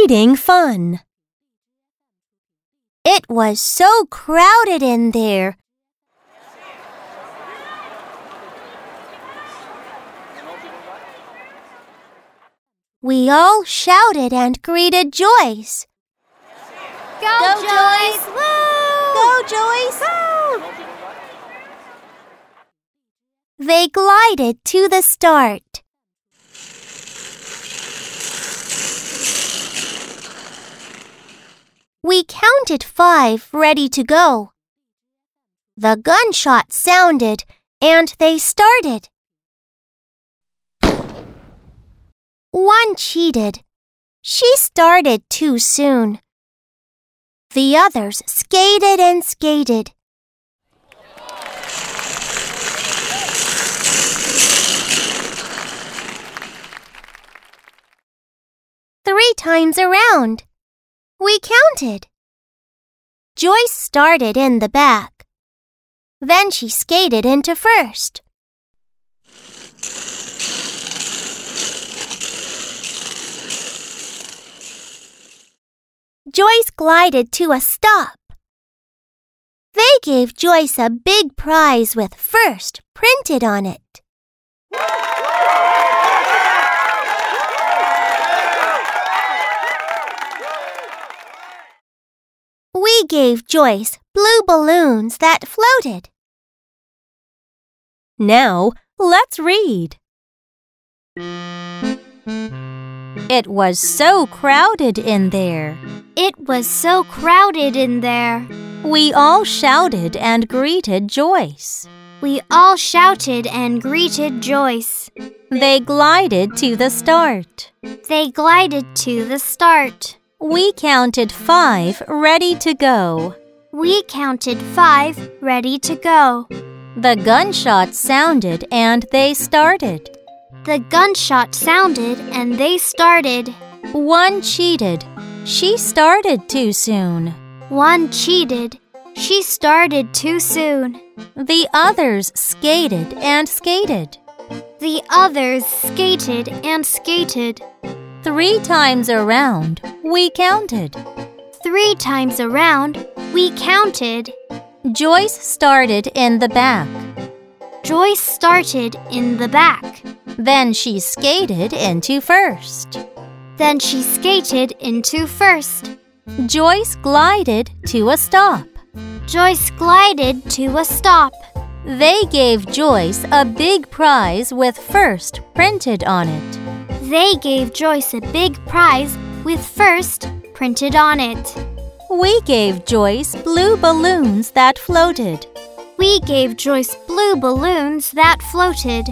Reading fun. It was so crowded in there. We all shouted and greeted Joyce. Go, Joyce! Woo! Go, Joyce! They glided to the start. We counted five ready to go. The gunshot sounded and they started. One cheated. She started too soon. The others skated and skated. Three times around. We counted. Joyce started in the back. Then she skated into first. Joyce glided to a stop. They gave Joyce a big prize with first printed on it. We gave Joyce blue balloons that floated. Now, let's read. It was so crowded in there. It was so crowded in there. We all shouted and greeted Joyce. We all shouted and greeted Joyce. They glided to the start. They glided to the start. We counted five ready to go. We counted five ready to go. The gunshot sounded and they started. The gunshot sounded and they started. One cheated. She started too soon. One cheated. She started too soon. The others skated and skated. The others skated and skated. Three times around, we counted. Three times around, we counted. Joyce started in the back. Joyce started in the back. Then she skated into first. Then she skated into first. Joyce glided to a stop. Joyce glided to a stop. They gave Joyce a big prize with first printed on it. They gave Joyce a big prize with first printed on it. We gave Joyce blue balloons that floated. We gave Joyce blue balloons that floated.